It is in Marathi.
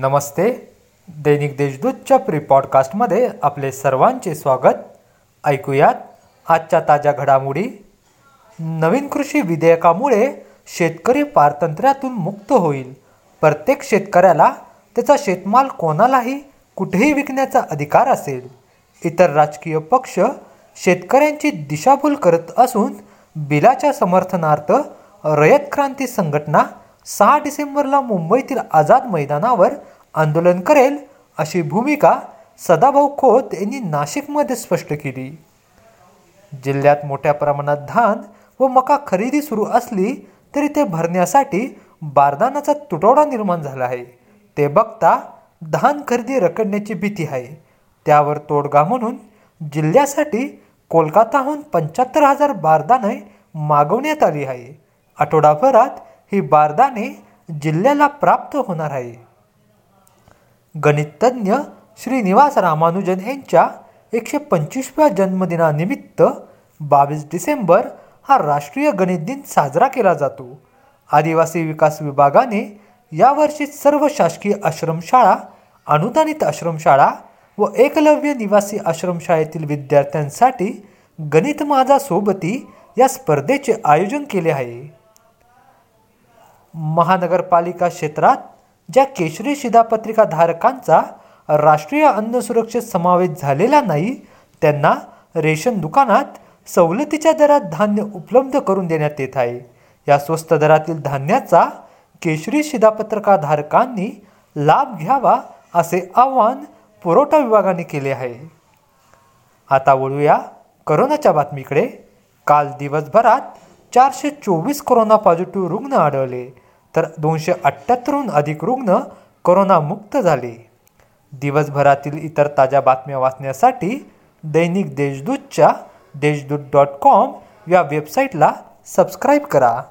नमस्ते. दैनिक देशदूतच्या प्री पॉडकास्टमध्ये आपले सर्वांचे स्वागत. ऐकूयात आजच्या ताज्या घडामोडी. नवीन कृषी विधेयकामुळे शेतकरी पारतंत्र्यातून मुक्त होईल. प्रत्येक शेतकऱ्याला त्याचा शेतमाल कोणालाही कुठेही विकण्याचा अधिकार असेल. इतर राजकीय पक्ष शेतकऱ्यांची दिशाभूल करत असून बिलाच्या समर्थनार्थ रयत क्रांती संघटना सहा डिसेंबरला मुंबईतील आझाद मैदानावर आंदोलन करेल अशी भूमिका सदाभाऊ खोत यांनी नाशिकमध्ये स्पष्ट केली. जिल्ह्यात मोठ्या प्रमाणात धान व मका खरेदी सुरू असली तरी ते भरण्यासाठी बारदानाचा तुटवडा निर्माण झाला आहे. ते बघता धान खरेदी रखडण्याची भीती आहे. त्यावर तोडगा म्हणून जिल्ह्यासाठी कोलकाताहून पंच्याहत्तर हजार बारदाने मागवण्यात आली आहे. आठवडाभरात ही बारदाने जिल्ह्याला प्राप्त होणार आहे. गणिततज्ञ श्रीनिवास रामानुजन यांच्या एकशे पंचवीसव्या जन्मदिनानिमित्त बावीस डिसेंबर हा राष्ट्रीय गणित दिन साजरा केला जातो. आदिवासी विकास विभागाने यावर्षी सर्व शासकीय आश्रमशाळा अनुदानित आश्रमशाळा व एकलव्य निवासी आश्रमशाळेतील विद्यार्थ्यांसाठी गणित माझा सोबती या स्पर्धेचे आयोजन केले आहे. महानगरपालिका क्षेत्रात ज्या केशरी शिधापत्रिका धारकांचा राष्ट्रीय अन्न सुरक्षेत समावेश झालेला नाही त्यांना रेशन दुकानात सवलतीच्या दरात धान्य उपलब्ध करून देण्यात येत आहे. या स्वस्त दरातील धान्याचा केशरी शिधापत्रका धारकांनी लाभ घ्यावा असे आवाहन पुरवठा विभागाने केले आहे. आता वळूया करोनाच्या बातमीकडे. काल दिवसभरात चारशे चोवीस कोरोना पॉझिटिव्ह रुग्ण आढळले तर दोनशे अठ्ठ्याहत्तरहून अधिक रुग्ण करोनामुक्त झाले. दिवसभरातील इतर ताज्या बातम्या वाचण्यासाठी दैनिक देशदूतच्या देशदूत डॉट कॉम या वेबसाईटला सबस्क्राईब करा.